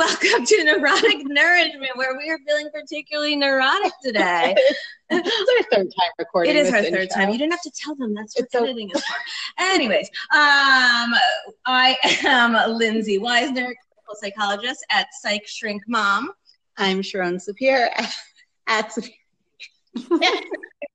welcome to Neurotic Nourishment, where we are feeling particularly neurotic today. it's our third time recording. It is this our third intro. time. You didn't have to tell them. That's what It's so- editing is for. Anyways, um, I am Lindsay Weisner, clinical psychologist at Psych Shrink Mom. I'm Sharon Sapir at Sapir.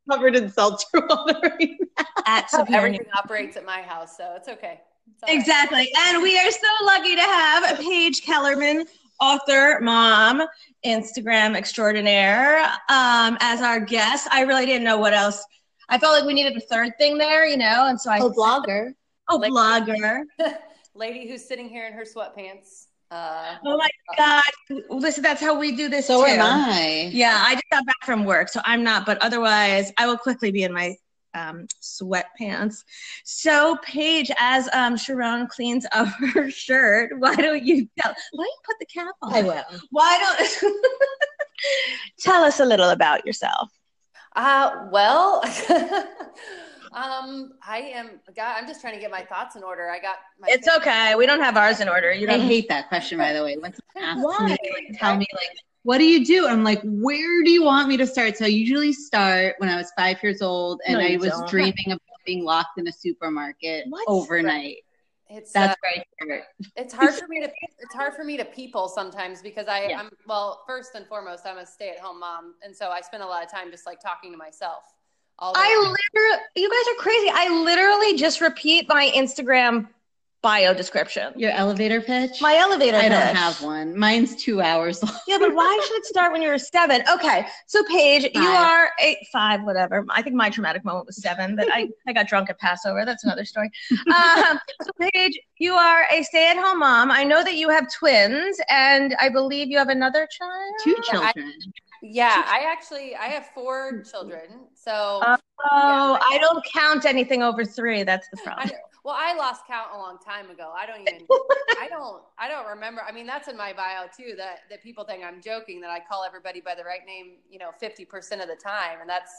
Covered in seltzer water right now. At How Superior. everything operates at my house, so it's okay. It's all right. Exactly. And we are so lucky to have Paige Kellerman, author, mom, Instagram extraordinaire, um, as our guest. I really didn't know what else. I felt like we needed a third thing there, you know, and so I. I A blogger. oh Like- blogger. Lady who's sitting here in her sweatpants. Uh, Oh my god! Listen, that's how we do this. So too. am I. Yeah, I just got back from work, so I'm not. But otherwise, I will quickly be in my um, sweatpants. So, Paige, as um, Sharon cleans up her shirt, why don't you tell? Why don't you put the cap on? I will. Why don't tell us a little about yourself? uh well, um, I am. God, I'm just trying to get my thoughts in order. I got. My It's okay. We don't have ours in order. You don't. I hate that question, by the way. When someone asks Why? me, like, tell me, like, what do you do? I'm like, where do you want me to start? So I usually start when I was five years old and No, I was don't. dreaming of being locked in a supermarket What? overnight. It's That's uh, where I start. it's hard for me to it's hard for me to people sometimes because I Yeah. I'm well first and foremost I'm a stay at home mom and so I spend a lot of time just like talking to myself. All. I literally, you guys are crazy. I literally just repeat my Instagram bio description. Your elevator pitch? My elevator. Pitch. I don't have one. Mine's two hours long. Yeah, but why should it start when you're seven? Okay, so Paige, you are eight, five, whatever. I think my traumatic moment was seven, but I, I got drunk at Passover. That's another story. Um, so Paige, you are a stay-at-home mom. I know that you have twins, and I believe you have another child. Two Yeah, I- children. yeah, I actually I have four children. So Oh, Yeah. I don't count anything over three. That's the I problem. Well, I lost count a long time ago. I don't even. I don't. I don't remember. I mean, that's in my bio too. That that people think I'm joking. That I call everybody by the right name. You know, fifty percent of the time, and that's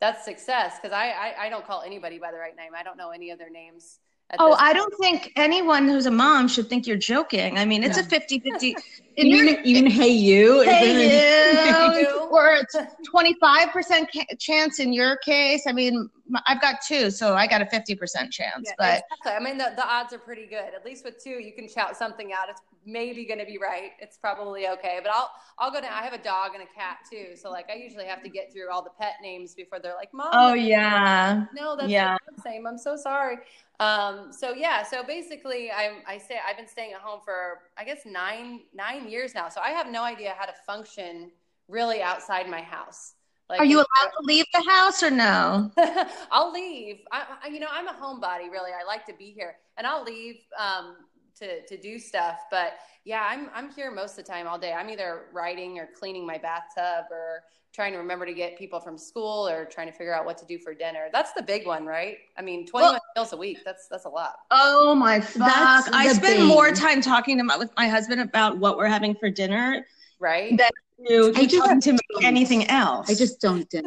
that's success. Because I, I I don't call anybody by the right name. I don't know any other names. At Oh, this I don't think anyone who's a mom should think you're joking. I mean, it's a No. 50 50. You mean, you mean hey you? Hey, you. or it's 25% ca- chance in your case. I mean, i've got two, so I got a 50% chance. Yeah, but exactly. I mean, the, the odds are pretty good. At least with two, you can shout something out. It's maybe going to be right. It's probably okay. But I'll I'll go down. I have a dog and a cat too, so like I usually have to get through all the pet names before they're like, "Mom, oh, yeah. no, that's Yeah. not the same. I'm so sorry." Um, so yeah, so basically, I'm I say I've been staying at home for I guess nine nine years now, so I have no idea how to function really outside my house. Like, Are you allowed to leave the house or no? I'll leave. I, I, you know, I'm a homebody. Really, I like to be here, and I'll leave um, to to do stuff. But yeah, I'm I'm here most of the time, all day. I'm either writing or cleaning my bathtub, or trying to remember to get people from school, or trying to figure out what to do for dinner. That's the big one, right? I mean, 21 meals a week. That's that's a lot. Oh, my fuck. I spend thing. more time talking to my, with my husband about what we're having for dinner Right? That- to I just- talking to me anything else. I just don't do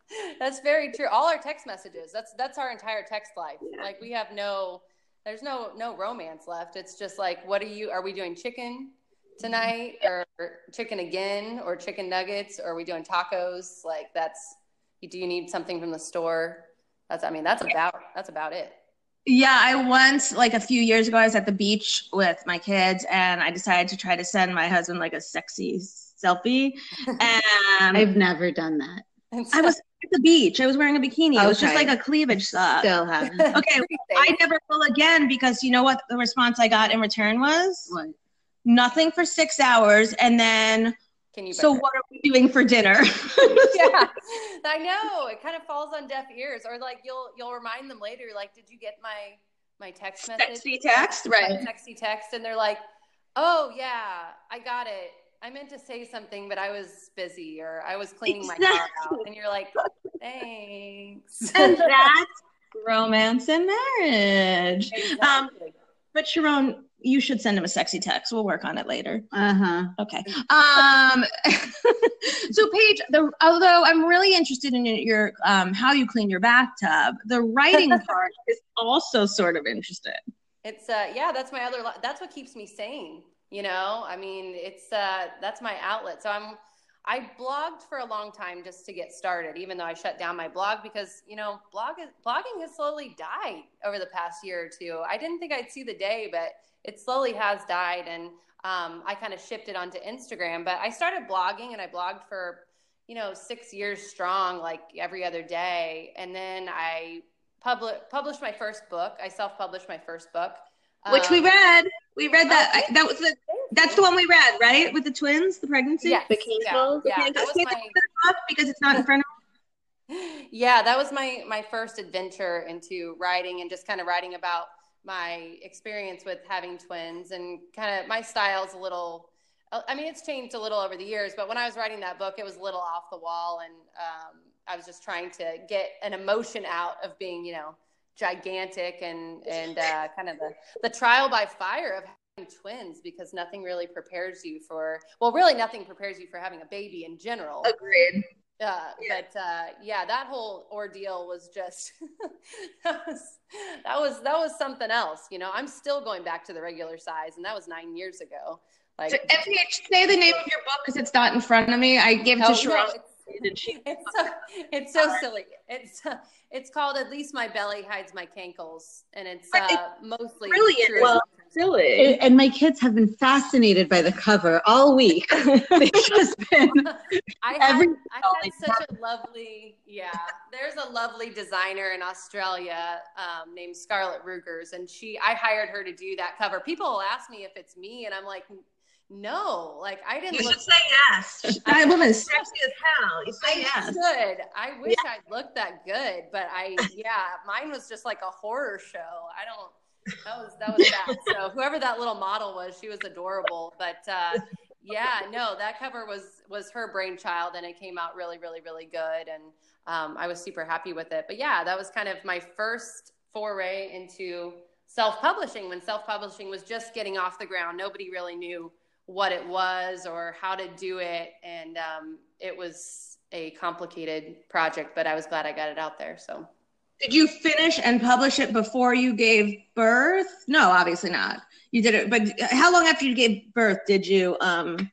that's very true. All our text messages. That's that's our entire text life. Like we have no there's no no romance left. It's just like what are you are we doing chicken tonight or chicken again or chicken nuggets or are we doing tacos? Like that's do you need something from the store? That's I mean that's about that's about it. Yeah, I once, like a few years ago, I was at the beach with my kids and I decided to try to send my husband like a sexy selfie. And I've never done that. I was at the beach. I was wearing a bikini. It was just like a cleavage sock. Still haven't. Okay, I never will again because you know what the response I got in return was? What? Nothing for six hours. And then, Can you so better? what are we doing for dinner? yeah, I know. It kind of falls on deaf ears, or like you'll you'll remind them later, like, did you get my my text message? Sexy text, right. Sexy text, and they're like, oh yeah, I got it. I meant to say something, but I was busy, or I was cleaning my car out, and you're like, thanks. and that's romance and marriage. Um, but Sharon, you should send him a sexy text. We'll work on it later. Uh huh. Okay. Um, so Paige, the, although I'm really interested in your um, how you clean your bathtub, the writing part is also sort of interesting. It's uh yeah, that's my other li- that's what keeps me sane. You know, I mean, it's uh, that's my outlet. So I'm I blogged for a long time just to get started, even though I shut down my blog because you know blog blogging has slowly died over the past year or two. I didn't think I'd see the day, but it slowly has died, and um, I kind of shifted onto Instagram. But I started blogging, and I blogged for you know six years strong, like every other day, and then I publi- published my first book. I self published my first book, which um, we read. We read that. Oh, I, that was the. That's the one we read, right? With the twins, the pregnancy. Yes, the Cankles. Yeah, yeah. That was my, because it's not in front of. yeah, that was my my first adventure into writing and just kind of writing about my experience with having twins and kind of my style's a little. I mean, it's changed a little over the years, but when I was writing that book, it was a little off the wall, and um, I was just trying to get an emotion out of being, you know, gigantic and and uh, kind of the the trial by fire of having twins because nothing really prepares you for well really nothing prepares you for having a baby in general. Agreed. Uh, yeah. but uh, yeah that whole ordeal was just that was that was that was something else you know? I'm still going back to the regular size and that was nine years ago. Like so, FPH, say the name of your book because it's not in front of me. I give oh, to Sharon. No, it's, it's so, it's so silly. It's uh, it's called "At Least My Belly Hides My Cankles," and it's uh, mostly brilliant. True. Well, silly. And my kids have been fascinated by the cover all week. They've just been. I had, I had such a lovely, yeah. There's a lovely designer in Australia um, named Scarlett Rugers, and she, I hired her to do that cover. People will ask me if it's me, and I'm like, no, like I didn't. You look, should say yes. That woman is sexy as hell. You say I yes. should. I wish yeah. I looked that good, but I yeah, mine was just like a horror show. I don't. That was that was bad. So whoever that little model was, she was adorable. But uh, yeah, no, that cover was was her brainchild, and it came out really, really, really good, and um, I was super happy with it. But yeah, that was kind of my first foray into self-publishing when self-publishing was just getting off the ground. Nobody really knew what it was or how to do it. And um, it was a complicated project, but I was glad I got it out there. So, did you finish and publish it before you gave birth? No, obviously not. You did it, but how long after you gave birth did you, um,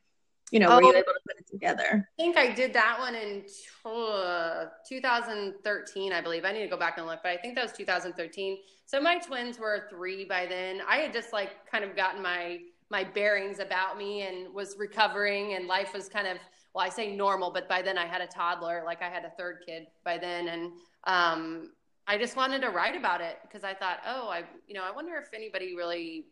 you know, oh, were you oh. able to put it together? I think I did that one in uh, 2013, I believe. I need to go back and look, but I think that was 2013. So my twins were three by then. I had just like kind of gotten my my bearings about me and was recovering and life was kind of well i say normal but by then i had a toddler like i had a third kid by then and um, i just wanted to write about it because i thought oh i you know i wonder if anybody really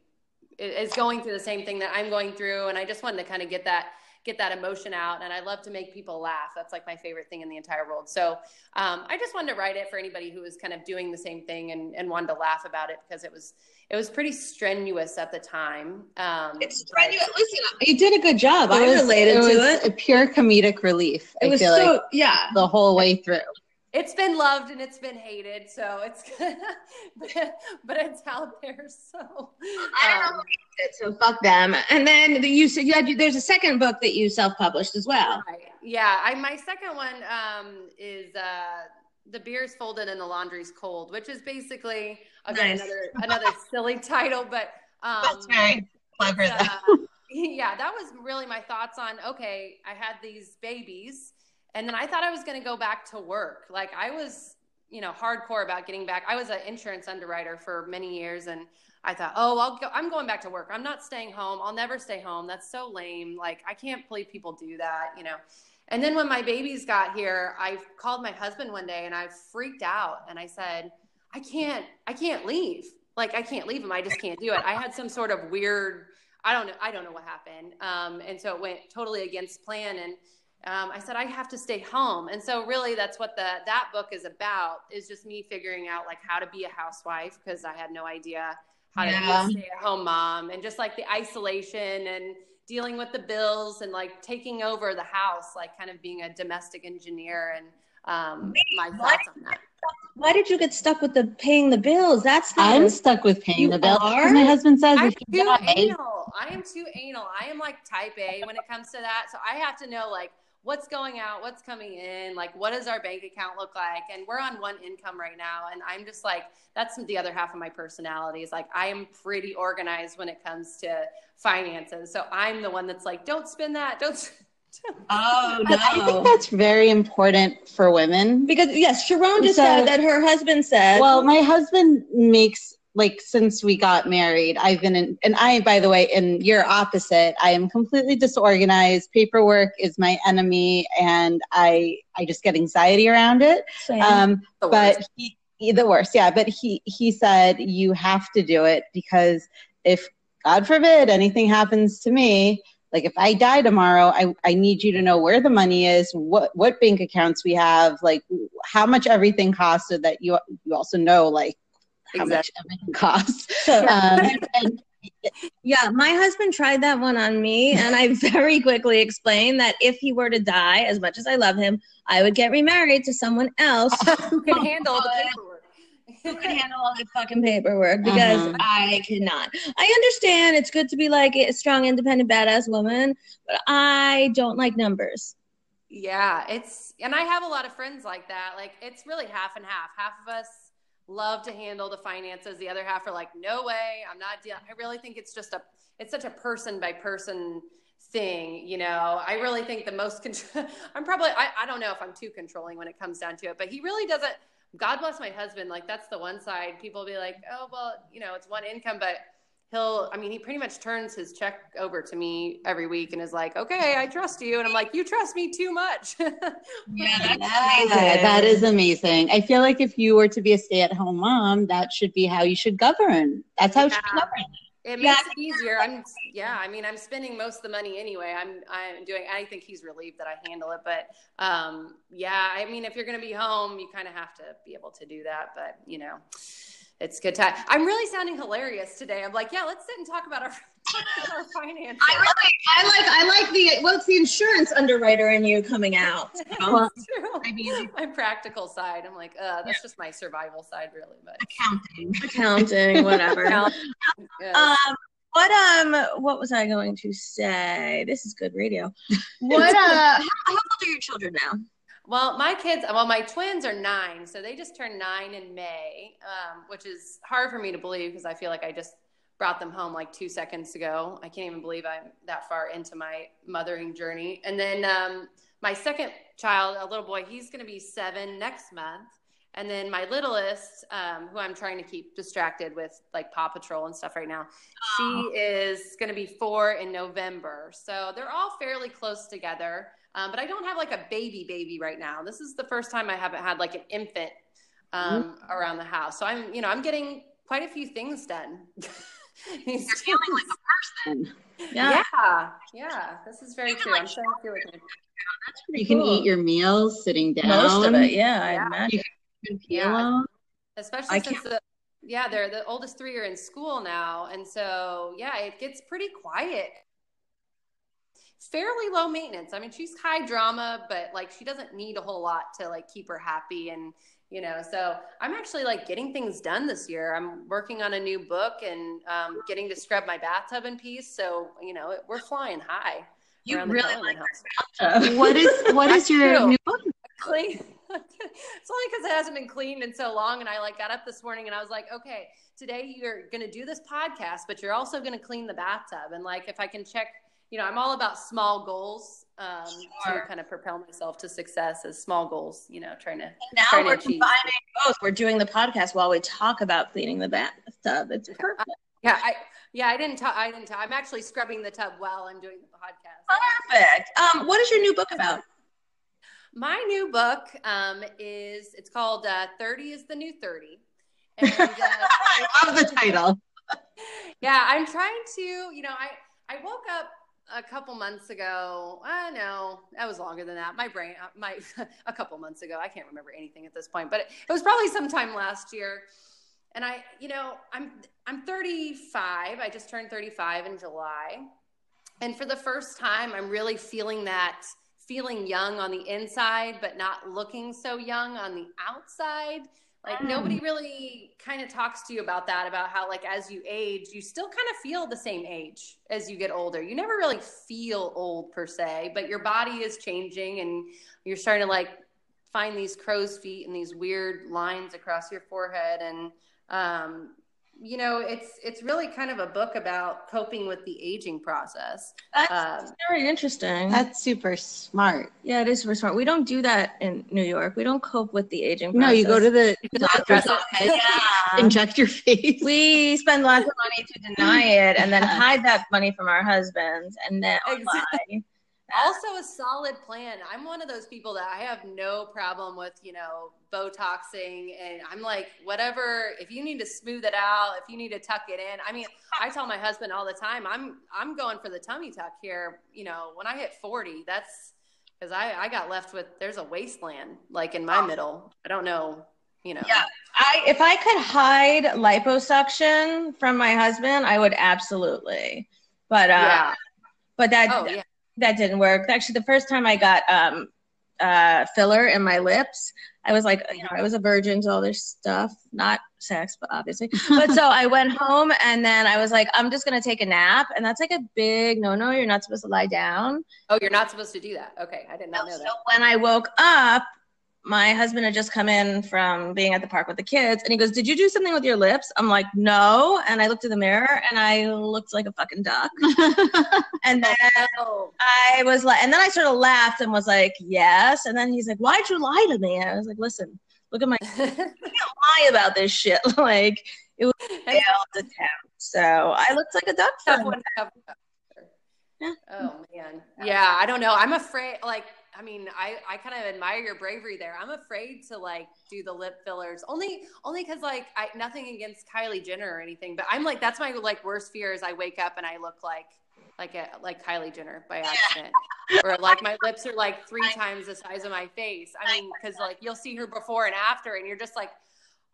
is going through the same thing that i'm going through and i just wanted to kind of get that get that emotion out. And I love to make people laugh. That's like my favorite thing in the entire world. So um, I just wanted to write it for anybody who was kind of doing the same thing and, and wanted to laugh about it because it was it was pretty strenuous at the time. Um, it's strenuous. But, Listen, you did a good job. I was, related it to it. A pure comedic relief. It I was feel so like yeah the whole way through it's been loved and it's been hated, so it's but, but it's out there. So I don't um, know it, so fuck them. And then the, you said you had there's a second book that you self published as well. Right. Yeah, I, my second one um, is uh, the beer's folded and the laundry's cold, which is basically again nice. another another silly title, but um, that's very clever. Uh, yeah, that was really my thoughts on. Okay, I had these babies and then I thought I was going to go back to work. Like I was, you know, hardcore about getting back. I was an insurance underwriter for many years and I thought, "Oh, I'll go I'm going back to work. I'm not staying home. I'll never stay home. That's so lame. Like I can't believe people do that, you know." And then when my babies got here, I called my husband one day and I freaked out and I said, "I can't I can't leave. Like I can't leave him. I just can't do it." I had some sort of weird I don't know I don't know what happened. Um, and so it went totally against plan and um, I said I have to stay home, and so really that's what the that book is about is just me figuring out like how to be a housewife because I had no idea how yeah. to be a stay at home mom and just like the isolation and dealing with the bills and like taking over the house, like kind of being a domestic engineer and um, my thoughts on that. Why did you get stuck with the paying the bills? That's not I'm stuck with paying the bills. My husband says I'm too anal. I am too anal. I am like type A when it comes to that. So I have to know like what's going out, what's coming in, like what does our bank account look like? And we're on one income right now. And I'm just like, that's the other half of my personality is like, I am pretty organized when it comes to finances. So I'm the one that's like, don't spend that. Don't. Oh no! I think that's very important for women. Because yes, Sharon just So- said that her husband said. Well, my husband makes like since we got married, I've been in, and I, by the way, and you're opposite. I am completely disorganized. Paperwork is my enemy, and I, I just get anxiety around it. Same. Um, The but worst. he, he- the worst, yeah. But he, he said you have to do it because if God forbid anything happens to me, like if I die tomorrow, I, I need you to know where the money is, what what bank accounts we have, like how much everything costs, so that you you also know like how much everything costs. So- Um, and Yeah, my husband tried that one on me, and I very quickly explained that if he were to die, as much as I love him, I would get remarried to someone else Who can handle the paperwork? Who could handle all the fucking paperwork because Uh-huh. I cannot. I understand it's good to be like a strong, independent, badass woman, but I don't like numbers. Yeah, it's and I have a lot of friends like that. Like it's really half and half. Half of us love to handle the finances. The other half are like, no way, I'm not dealing. I really think it's just a it's such a person by person thing, you know. I really think the most control I'm probably I, I don't know if I'm too controlling when it comes down to it, but he really doesn't God bless my husband, like that's the one side. People be like, Oh, well, you know, it's one income, but he'll i mean he pretty much turns his check over to me every week and is like okay i trust you and i'm like you trust me too much Yeah, yeah, that is amazing. I feel like if you were to be a stay-at-home mom, that should be how you should govern. That's how it should govern. It Yeah. makes it easier i'm yeah i mean i'm spending most of the money anyway i'm i'm doing i think he's relieved that i handle it but um yeah i mean if you're going to be home you kind of have to be able to do that but you know it's good time i'm really sounding hilarious today i'm like yeah let's sit and talk about our, our finances I like, I like, I like the what's the insurance underwriter in you coming out. you know? It's true. I mean- my practical side i'm like uh that's just my survival side really but Accounting. Accounting, whatever. Yeah. Um, what um, what was I going to say? This is good radio. What uh, how, how old are your children now? Well, my kids, well, my twins are nine, so they just turned nine in May, um, which is hard for me to believe because I feel like I just brought them home like two seconds ago. I can't even believe I'm that far into my mothering journey. And then um, my second child, a little boy, he's going to be seven next month. And then my littlest, um, who I'm trying to keep distracted with like Paw Patrol and stuff right now, she is going to be four in November. So they're all fairly close together. Um, but I don't have like a baby baby right now. This is the first time I haven't had like an infant um, around the house. So I'm, you know, I'm getting quite a few things done. These You're feeling like a person. Yeah. yeah, yeah, this is very true. I'm starting to feel like I'm- You can Cool. eat your meals sitting down. Most of it, yeah, I Yeah. imagine. You can pee Yeah. especially I since the yeah, they're the oldest three are in school now, and so yeah, it gets pretty quiet. Fairly low maintenance. I mean, she's high drama, but like she doesn't need a whole lot to like keep her happy and you know. So I'm actually like getting things done this year. I'm working on a new book and um, getting to scrub my bathtub in peace. So you know, it, we're flying high. You really Cullinan like house. What is what is your do. new book? clean. it's only because it hasn't been cleaned in so long. And I like got up this morning and I was like, okay, today you're going to do this podcast, but you're also going to clean the bathtub. And like, if I can check, you know, I'm all about small goals um, to kind of propel myself to success as small goals, you know, trying to. Now Trying we're achieve. combining both. We're doing the podcast while we talk about cleaning the bathtub. It's perfect. Yeah. I, yeah, I didn't talk. I didn't talk. I'm actually scrubbing the tub while I'm doing the podcast. Perfect. Um, what is your new book about? My new book um, is it's called uh, 30 is the New 30. And, uh, I love the title. yeah, I'm trying to, you know, I, I woke up a couple months ago. I know that was longer than that. My brain, uh, my, a couple months ago. I can't remember anything at this point, but it, it was probably sometime last year. And I, you know, I'm, I'm 35. I just turned 35 in July. And for the first time, I'm really feeling that feeling young on the inside, but not looking so young on the outside. Like nobody really kind of talks to you about that, about how like as you age, you still kind of feel the same age as you get older. You never really feel old per se, but your body is changing and you're starting to like find these crow's feet and these weird lines across your forehead and um you know it's it's really kind of a book about coping with the aging process That's um, very interesting. That's super smart. yeah, it is super smart. We don't do that in New York. We don't cope with the aging No, process. you go to the doctor's office, Yeah. inject your face. we spend lots of money to deny it and then hide that money from our husbands and then Exactly. Also a solid plan. I'm one of those people that i have no problem with you know botoxing and i'm like whatever if you need to smooth it out if you need to tuck it in i mean i tell my husband all the time i'm i'm going for the tummy tuck here you know when i hit 40 that's because I, I got left with there's a wasteland like in my middle. I don't know you know. Yeah. I if I could hide liposuction from my husband, I would absolutely. But uh yeah. but that oh yeah that didn't work. Actually, the first time I got um uh filler in my lips, I was like, you know, I was a virgin to all this stuff, not sex, but obviously. But so I went home and then I was like, I'm just gonna take a nap, and that's like a big no no. You're not supposed to lie down. oh you're not supposed to do that okay i did not know So that when I woke up, my husband had just come in from being at the park with the kids, and he goes, "Did you do something with your lips?" I'm like, "No," and I looked in the mirror and I looked like a fucking duck. And then I was like, and then I sort of laughed and was like, "Yes." And then he's like, "Why'd you lie to me?" And I was like, "Listen, look at my I can't lie about this shit. like it was a failed attempt. So I looked like a duck Tough one to cover. Yeah. Oh man. Yeah, I don't know. I'm afraid like I mean, I, I kind of admire your bravery there. I'm afraid to like do the lip fillers only only because like I nothing against Kylie Jenner or anything, but I'm like that's my like worst fear is I wake up and I look like like a like Kylie Jenner by accident, or like my lips are like three times the size of my face. I mean, because like you'll see her before and after, and you're just like,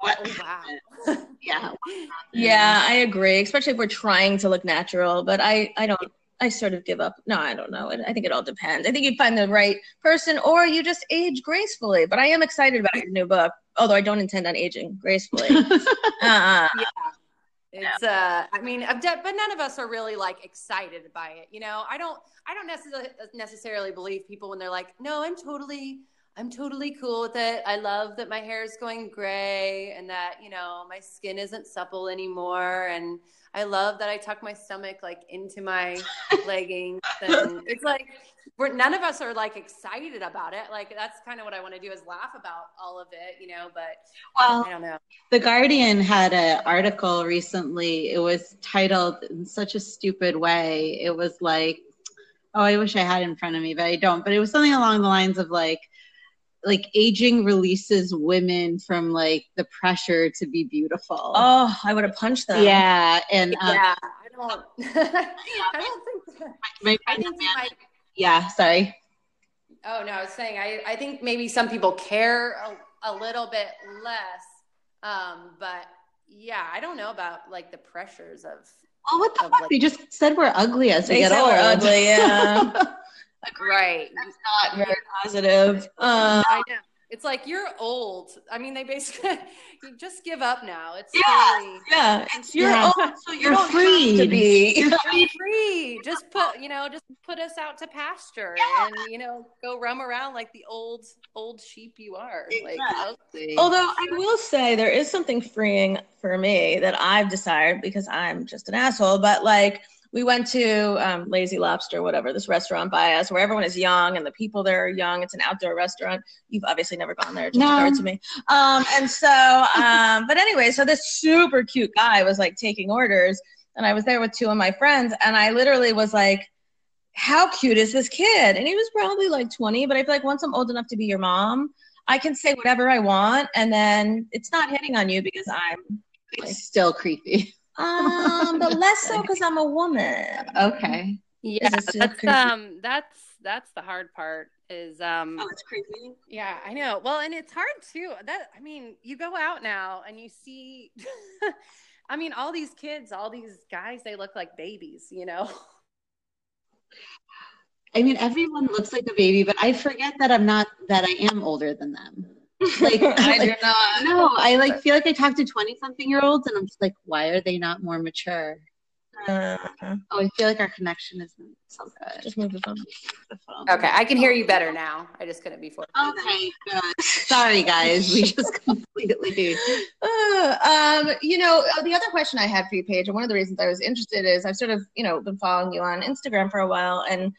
oh wow. yeah. Yeah, I agree. Especially if we're trying to look natural, but I I don't. I sort of give up. No, I don't know. I think it all depends. I think you find the right person, or you just age gracefully. But I am excited about your new book, although I don't intend on aging gracefully. uh, yeah it's uh i mean I've de- but none of us are really like excited by it you know i don't i don't necessarily necessarily believe people when they're like no i'm totally i'm totally cool with it i love that my hair is going gray and that you know my skin isn't supple anymore and i love that i tuck my stomach like into my leggings and it's like we're none of us are like excited about it like that's kind of what i want to do is laugh about all of it you know but Well, i don't know The Guardian had an article recently. It was titled in such a stupid way. It was like, oh, I wish I had it in front of me, but I don't. But it was something along the lines of like, like aging releases women from like the pressure to be beautiful. oh, I would have punched them. yeah, and um, yeah i don't i don't think that, my I think you might. yeah, sorry. Oh no, I was saying I, I think maybe some people care a, a little bit less, um, but yeah, I don't know about like the pressures of. Oh, what the Of, fuck? like- they just said we're ugly as we They get older. ugly, yeah. Right. Not very positive. Uh, I know. It's like you're old. I mean, they basically you just give up now. It's Yeah. really yeah, it's you're Yeah. old, so you You're free to be. you're free. Just put you know, just put us out to pasture and you know, go roam around like the old old sheep you are. Like Exactly. Although I will say there is something freeing for me that I've desired because I'm just an asshole. But like we went to um, Lazy Lobster, whatever this restaurant by us, where everyone is young and the people there are young. It's an outdoor restaurant. You've obviously never gone there. Just No. to me. Um, and so, um, but anyway, so this super cute guy was like taking orders, and I was there with two of my friends, and I literally was like. How cute is this kid? And he was probably like 20, but I feel like once I'm old enough to be your mom, I can say whatever I want, and then it's not hitting on you because I'm, it's still creepy. Um, but less so because I'm a woman. Okay. Yeah, Is it so that's creepy? um that's that's the hard part is um oh, it's creepy. yeah, I know. Well, and it's hard too. That I mean, you go out now and you see I mean, all these kids, all these guys, they look like babies, you know. I mean, everyone looks like a baby, but I forget that I'm not that I am older than them. Like I do not. no, I like feel like I talk to twenty something year olds, and I'm just like, why are they not more mature? Uh, Oh, I feel like our connection isn't so good. just move the phone. The phone. Okay, I can hear you better now. I just couldn't before. Okay, good. Sorry, guys. We just completely. Uh, um, you know, uh, the other question I had for you, Paige, and one of the reasons I was interested is I've sort of, you know, been following you on Instagram for a while, and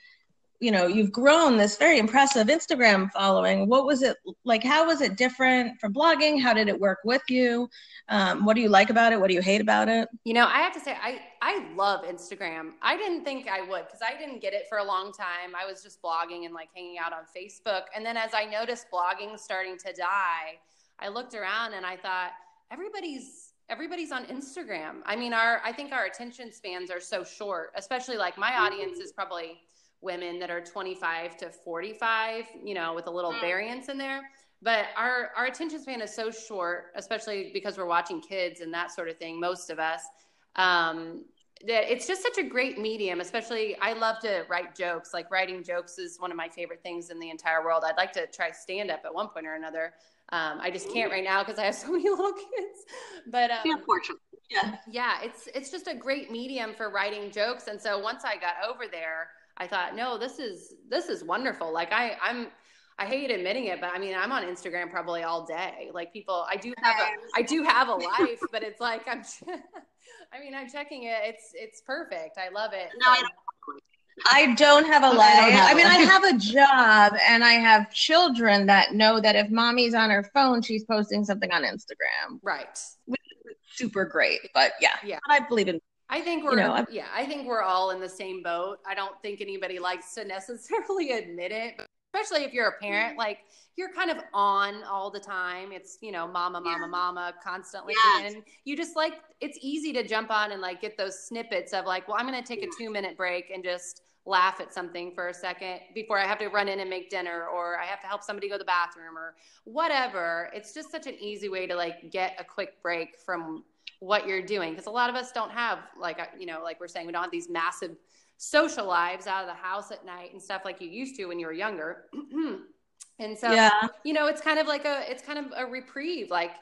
you know, you've grown this very impressive Instagram following. What was it like? How was it different from blogging? How did it work with you? Um, what do you like about it? What do you hate about it? You know, I have to say, I I love Instagram. I didn't think I would because I didn't get it for a long time. I was just blogging and like hanging out on Facebook, and then as I noticed blogging starting to die, I looked around and I thought everybody's everybody's on Instagram. I mean, our I think our attention spans are so short, especially like my audience is probably women that are 25 to 45, you know, with a little variance in there. But our our attention span is so short, especially because we're watching kids and that sort of thing. Most of us, um, that it's just such a great medium. Especially, I love to write jokes. Like writing jokes is one of my favorite things in the entire world. I'd like to try stand up at one point or another. Um, I just can't right now because I have so many little kids. But um, Unfortunately. Yeah. yeah, it's it's just a great medium for writing jokes. And so once I got over there, I thought, no, this is this is wonderful. Like I I'm I hate admitting it, but I mean I'm on Instagram probably all day. Like people, I do have a I do have a life, but it's like I'm. I mean, I'm checking it. It's it's perfect. I love it. No, I don't. I don't have a don't life. have I mean, I have a job and I have children that know that if mommy's on her phone, she's posting something on Instagram. Right. Super great. But yeah, Yeah. I believe in I think we're know, yeah, I think we're all in the same boat. I don't think anybody likes to necessarily admit it, but especially if you're a parent, like you're kind of on all the time. It's, you know, mama, mama, Yeah. mama constantly. Yes. And you just like it's easy to jump on and like get those snippets of like, well, I'm gonna take a two minute break and just laugh at something for a second before I have to run in and make dinner or I have to help somebody go to the bathroom or whatever. It's just such an easy way to like get a quick break from what you're doing because a lot of us don't have like uh, you know like we're saying we don't have these massive social lives out of the house at night and stuff like you used to when you were younger. And so yeah. you know it's kind of like a it's kind of a reprieve. Like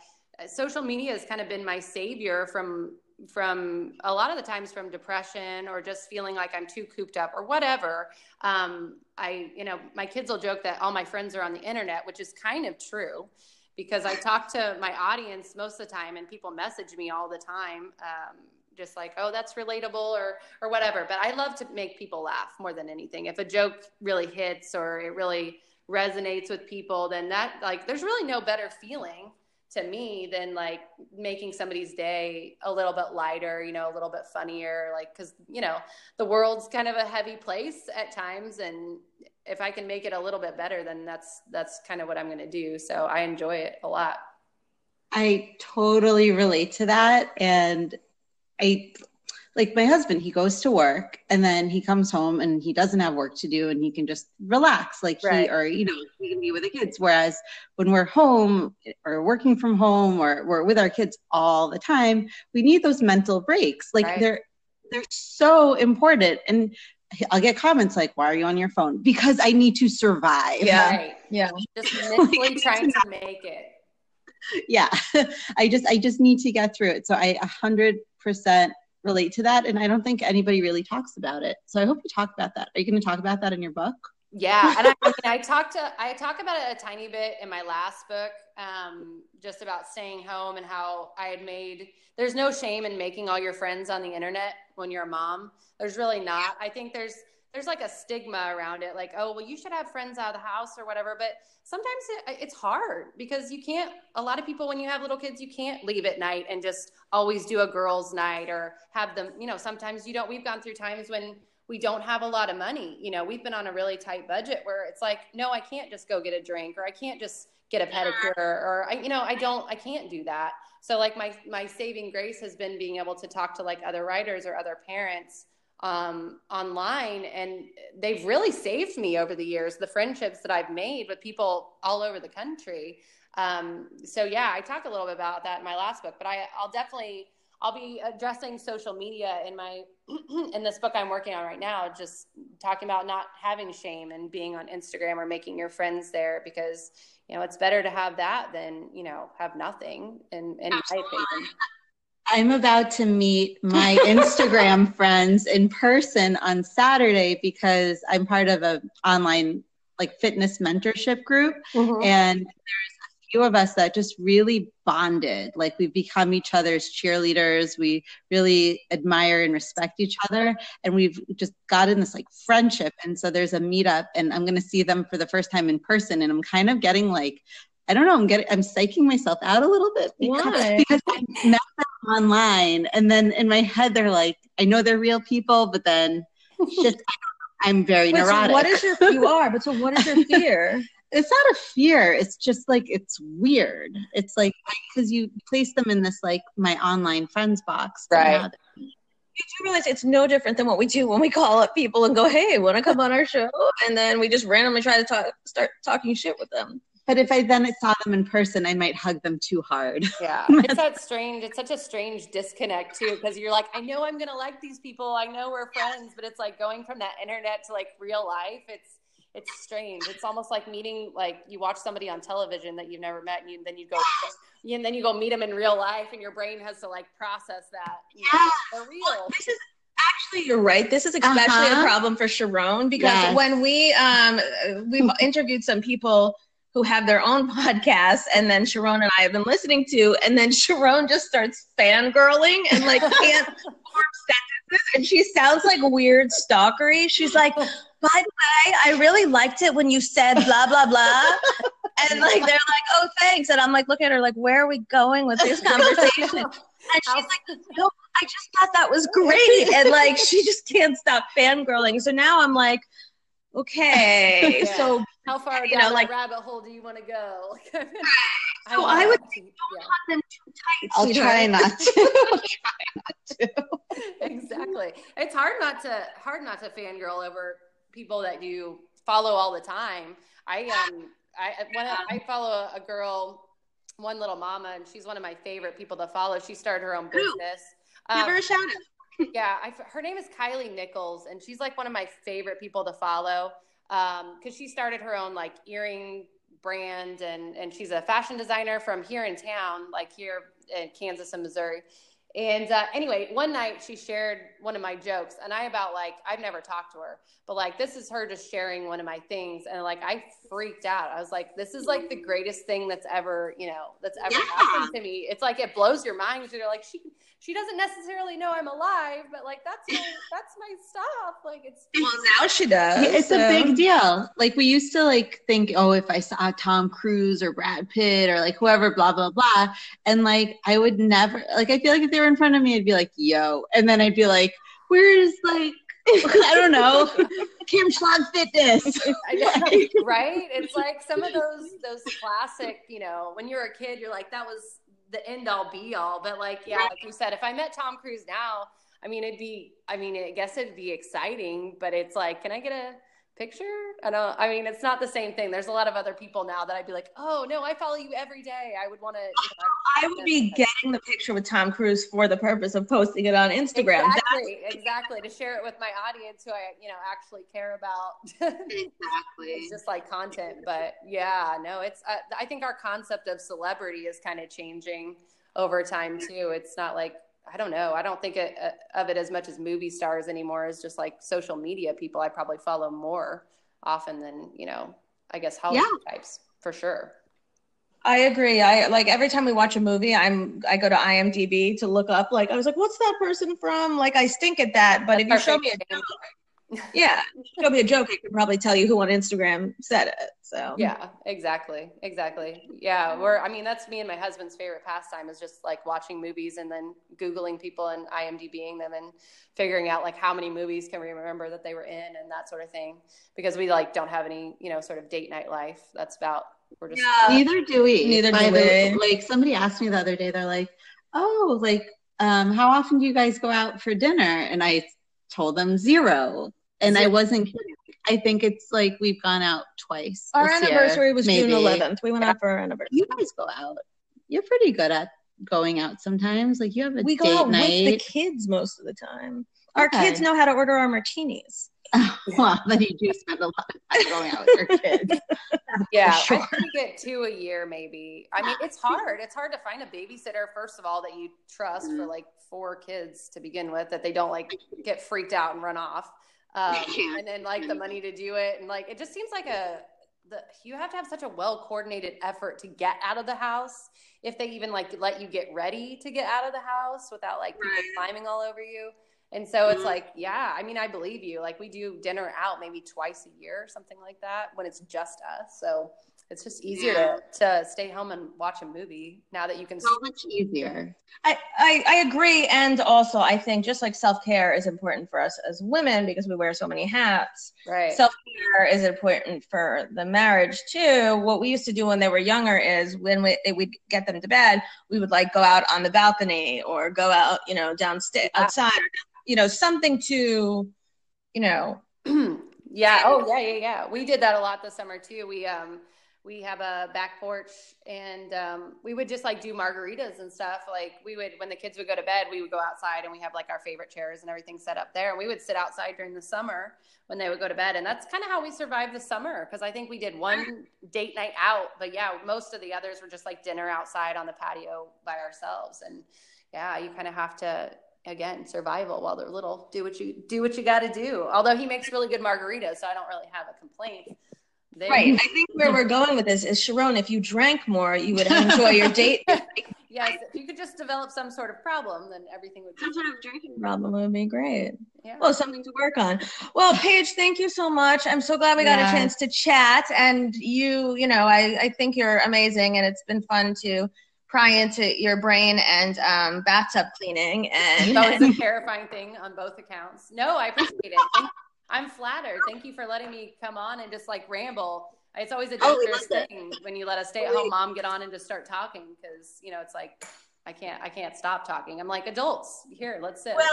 uh, social media has kind of been my savior from from a lot of the times from depression or just feeling like i'm too cooped up or whatever. Um, i you know my kids will joke that all my friends are on the internet which is kind of true because I talk to my audience most of the time, and people message me all the time, um, just like, "Oh, that's relatable," or or whatever. But I love to make people laugh more than anything. If a joke really hits or it really resonates with people, then that like there's really no better feeling to me than like making somebody's day a little bit lighter, you know, a little bit funnier, like because you know the world's kind of a heavy place at times, and if I can make it a little bit better, then that's that's kind of what I'm going to do. So I enjoy it a lot. I totally relate to that. And I like my husband, he goes to work and then he comes home and he doesn't have work to do and he can just relax. Like he, or, you know, he can be with the kids. Whereas when we're home or working from home or we're with our kids all the time, we need those mental breaks. Like Right. they're, they're so important. And I'll get comments like, why are you on your phone? Because I need to survive. Yeah. Right. Yeah. Just mentally trying to make it. yeah i just i just need to get through it so i 100% relate to that and i don't think anybody really talks about it so i hope you talk about that are you going to talk about that in your book Yeah, and I, I mean, I talked to I talk about it a tiny bit in my last book, um, just about staying home and how I had made. There's no shame in making all your friends on the internet when you're a mom. There's really not. I think there's there's like a stigma around it, like oh well, you should have friends out of the house or whatever. But sometimes it, it's hard because you can't. A lot of people when you have little kids, you can't leave at night and just always do a girls' night or have them. You know, sometimes you don't. We've gone through times when we don't have a lot of money. You know, we've been on a really tight budget where it's like, no, I can't just go get a drink or I can't just get a pedicure or I, you know, I don't, I can't do that. So like my, my saving grace has been being able to talk to like other writers or other parents um, online and they've really saved me over the years, the friendships that I've made with people all over the country. Um, so yeah, I talk a little bit about that in my last book, but I, I'll definitely, I'll be addressing social media in my in this book I'm working on right now, just talking about not having shame and being on Instagram or making your friends there because you know it's better to have that than you know have nothing. In in my opinion. I'm about to meet my Instagram friends in person on Saturday because I'm part of a online like fitness mentorship group. Mhm. and there's a few of us that just really bonded. Like we've become each other's cheerleaders. We really admire and respect each other. And we've just gotten this like friendship. And so there's a meetup and i'm going to see them for the first time in person. And i'm kind of getting like i don't know i'm getting i'm psyching myself out a little bit because, Why? because i met online and then in my head they're like i know they're real people but then just i'm very Wait, so neurotic what is your you are, but so what is your fear? it's not a fear it's just like it's weird it's like because you place them in this like my online friends box Right. you do realize it's no different than what we do when we call up people and go, "Hey, want to come on our show?" And then we just randomly try to talk, start talking shit with them. But if i then saw them in person i might hug them too hard Yeah, it's that strange. It's such a strange disconnect too, because you're like, I know I'm gonna like these people. I know we're friends, but it's like going from that internet to like real life. It's it's strange. It's almost like meeting like you watch somebody on television that you've never met, and you, then you go, and then you go meet them in real life, and your brain has to like process that. You know, Yeah. they're real. This is actually you're right. This is especially Uh-huh. a problem for Sharon because Yes. when we um we've interviewed some people who have their own podcasts and then Sharon and I have been listening to and then Sharon just starts fangirling and like can't form sentences and she sounds like weird stalkery. She's like, by the way, I really liked it when you said blah blah blah. And like they're like, oh thanks. And I'm like, looking at her like, where are we going with this conversation? And she's like, no, I just thought that was great. And like, she just can't stop fangirling. So now I'm like, okay. Yeah. So How far You down know, the like- rabbit hole do you want to go? So I would think, hug them too tight. i'll sweetheart. try not to I'll try not to exactly. It's hard not to hard not to fangirl over people that you follow all the time. I um I when I, I follow a, a girl, one little mama, and she's one of my favorite people to follow. She started her own business. Give Um, her a shout out. Yeah, I, her name is Kylie Nichols, and she's like one of my favorite people to follow um, because she started her own like earring brand, and and she's a fashion designer from here in town, like here in Kansas and Missouri. And uh, anyway, one night she shared one of my jokes, and I about like I've never talked to her, but like this is her just sharing one of my things, and like I freaked out. I was like, this is like the greatest thing that's ever you know that's ever Yeah. happened to me. It's like it blows your mind. 'cause You're like she she doesn't necessarily know I'm alive, but like that's my that's my stuff. Like it's Well, now she does. Yeah, it's a big deal. Like we used to like think, oh, if I saw Tom Cruise or Brad Pitt or like whoever, blah blah blah, and like I would never like I feel like if they were in front of me, I'd be like, yo, and then I'd be like, where's like I don't know, Kim Schlag Fitness. Know, right? It's like some of those those classic, you know, when you're a kid, you're like that was the end all be all. But like, yeah, like you said, if I met Tom Cruise now, I mean, it'd be, I mean, I guess it'd be exciting, but it's like, can I get a picture? I don't. I mean, it's not the same thing. There's a lot of other people now that I'd be like, oh no, I follow you every day. I would want to. You know, I would be getting the picture with Tom Cruise for the purpose of posting it on Instagram. Exactly, exactly. To share it with my audience who I, you know, actually care about. it's just like content but yeah no it's uh, i think our concept of celebrity is kind of changing over time too it's not like i don't know i don't think it, uh, of it as much as movie stars anymore as just like social media people i probably follow more often than you know i guess hollywood types for sure I agree. I like every time we watch a movie, I'm I go to IMDb to look up. Like I was like, what's that person from? Like I stink at that, but if you show me a joke, yeah, if you show me a joke, I could probably tell you who on Instagram said it. So yeah exactly exactly yeah we're i mean that's me and my husband's favorite pastime is just like watching movies and then googling people and imdbing them and figuring out like how many movies can we remember that they were in and that sort of thing because we like don't have any you know sort of date night life that's about we're just Yeah. Neither do we. Neither By do the- we. Like somebody asked me the other day, they're like, "Oh, like, um, how often do you guys go out for dinner?" And I told them zero, and I wasn't kidding. I think it's like we've gone out twice. our this year, anniversary was June 11th. We went out for our anniversary. You guys go out. You're pretty good at going out sometimes. Like you have a We date go out night. with the kids most of the time. Our Okay. kids know how to order our martinis. well, then you do spend a lot of time going out with your kids. Yeah, sure. I think we get two a year, maybe. I mean, it's hard. It's hard to find a babysitter, first of all, that you trust Mm-hmm. for like four kids to begin with, that they don't like get freaked out and run off. Um, and then like the money to do it, and like it just seems like a the you have to have such a well coordinated effort to get out of the house if they even like let you get ready to get out of the house without like people climbing all over you. And so it's Mhm. like, yeah, I mean, I believe you. Like we do dinner out maybe twice a year or something like that when it's just us. So it's just easier Yeah. to, to stay home and watch a movie now that you can. So much easier. I, I, I agree. And also, I think just like self care is important for us as women because we wear so many hats. Right. Self care is important for the marriage too. What we used to do when they were younger is when we we'd get them to bed, we would like go out on the balcony or go out, you know, downstairs Yeah. outside, you know, something to, you know, yeah. Oh, yeah, yeah, yeah. We did that a lot this summer too. We um we have a back porch and um we would just like do margaritas and stuff. Like we would when the kids would go to bed, we would go outside and we have like our favorite chairs and everything set up there. And we would sit outside during the summer when they would go to bed. And that's kind of how we survived the summer because I think we did one date night out, but yeah, most of the others were just like dinner outside on the patio by ourselves. And yeah, you kind of have to again survival while they're little do what you do what you got to do although he makes really good margaritas so i don't really have a complaint there. right. I think where we're going with this is Sharon, if you drank more, you would enjoy your date. yes if you could just develop some sort of problem then everything would be Some sort of drinking problem would be great. yeah Well, something to work on. Well, Paige, thank you so much. I'm so glad we got Yeah. a chance to chat. And you, you know, I, I think you're amazing, and it's been fun to pry into your brain and um, bathtub cleaning. And that was a terrifying thing on both accounts no i appreciate it Thank- i'm flattered thank you for letting me come on and just like ramble it's always a Oh, we dangerous it. thing when you let a stay-at-home mom get on and just start talking because you know it's like i can't i can't stop talking i'm like adults here let's sit Well,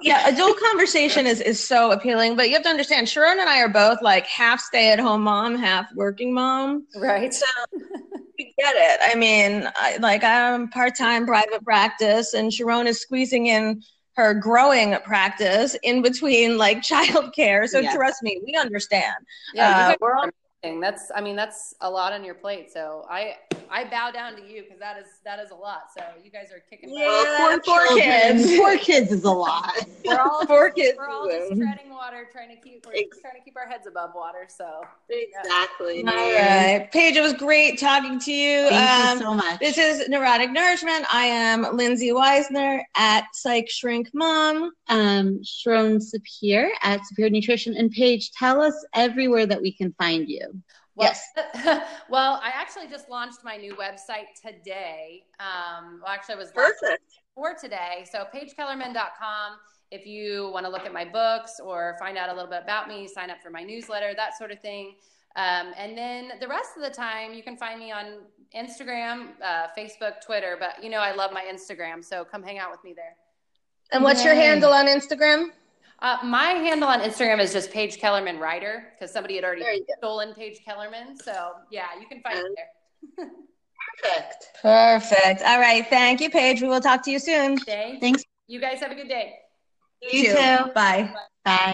yeah, adult conversation is is so appealing. But you have to understand, Sharon and I are both like half stay at home mom, half working mom. right So we get it. I mean, I, like I'm part time private practice, and Sharon is squeezing in her growing practice in between like childcare. So Yes. trust me, we understand. Yeah, Uh, we're all- That's I mean that's a lot on your plate. So I I bow down to you because that is that is a lot. So you guys are kicking. Yeah. Well, four, four kids. Four kids is a lot. We're all Four kids. we're all just treading water, trying to keep we're Ex- trying to keep our heads above water. So Exactly. All right, Paige, it was great talking to you. Thank Um, you so much. This is Neurotic Nourishment. I am Lindsay Weisner at Psych Shrink Mom. um, Sharon Sapir at Superior Nutrition. And Paige, tell us everywhere that we can find you. well, Yes. well, I actually just launched my new website today. Um, well, actually, I was perfect for today. So pagekellerman.com. If you want to look at my books or find out a little bit about me, sign up for my newsletter, that sort of thing. Um, and then the rest of the time, you can find me on Instagram, uh, Facebook, Twitter. But you know, I love my Instagram, so come hang out with me there. And what's your handle on Instagram? Uh, my handle on Instagram is just Paige Kellerman Writer because somebody had already There go. stolen Paige Kellerman. So yeah, you can find me there. Perfect. Perfect. All right. Thank you, Paige. We will talk to you soon. Thanks. Thanks. You guys have a good day. You too. Bye. Bye.